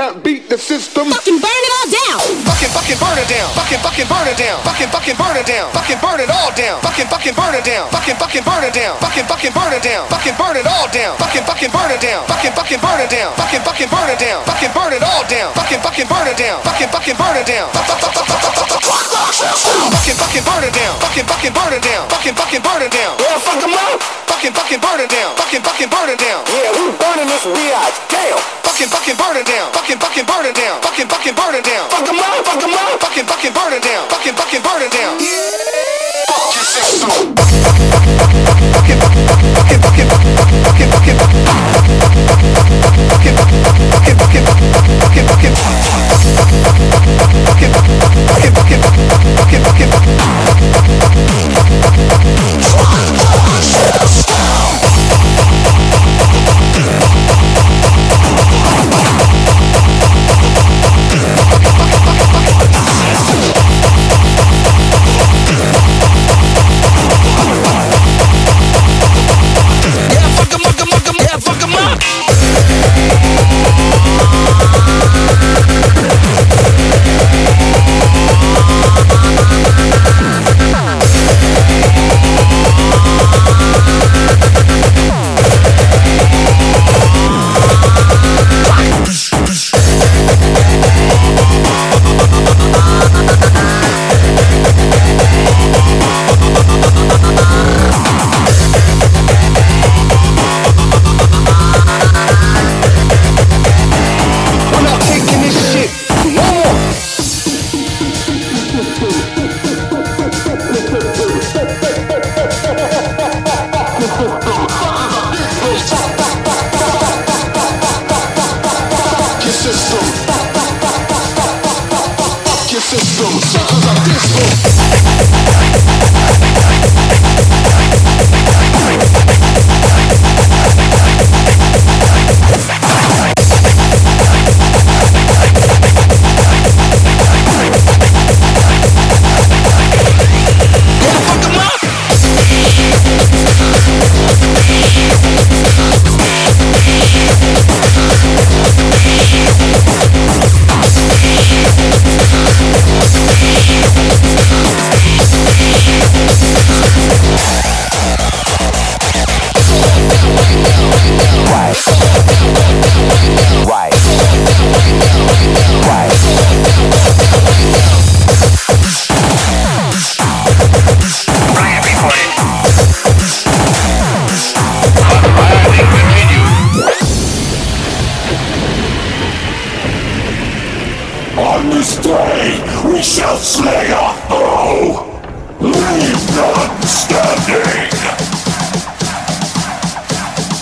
can't beat the system. Fucking burn it all down. Fucking fucking burn it down. Fucking fucking burn it down. Fucking fucking burn it down. Fucking burn it all down. Fucking fucking burn it down. Fucking fucking burn it down. Fucking fucking burn it down. Fucking burn it all down. Fucking fucking burn it down. Fucking fucking burn it down. Fucking fucking burn it down. Fucking burn it all down. Fucking fucking burn it down. Fucking fucking burn it down. Fucking fucking burn it down. Fucking fucking burn it down. Fucking fucking burn it down. Yeah, fuck 'em up. Fucking fucking burn it down. Fucking fucking burn it down. Yeah, we burning this biatch. Damn. Fucking fucking burn it down. Fucking fucking burn it down. Fucking fucking burn it down. Fuck 'em up, fuck 'em up. Fucking fucking burn it down. Fucking fucking burn it down. Fuck your system. system, suckers are disco. Our foe. Oh, leave none standing.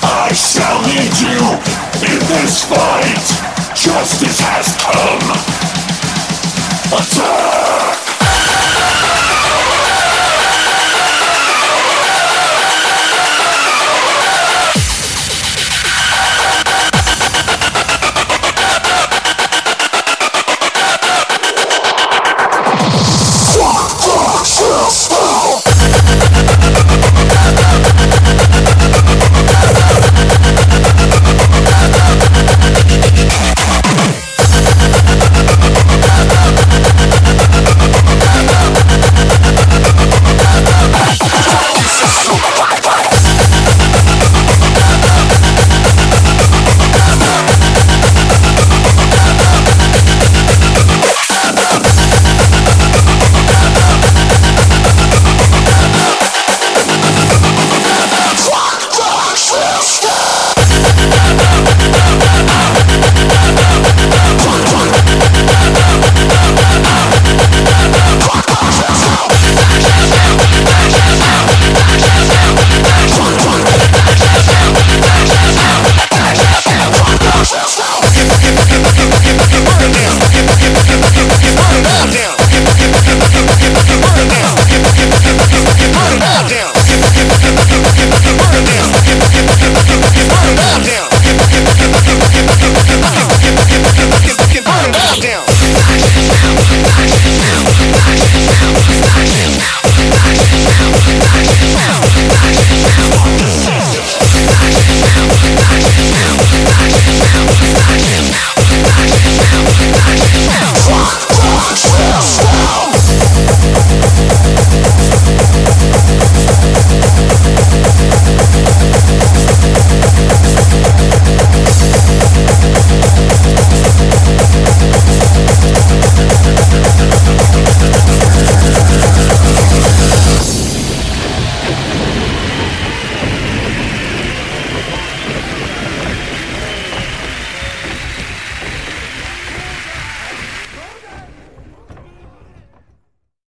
I shall lead you in this fight. Justice has come.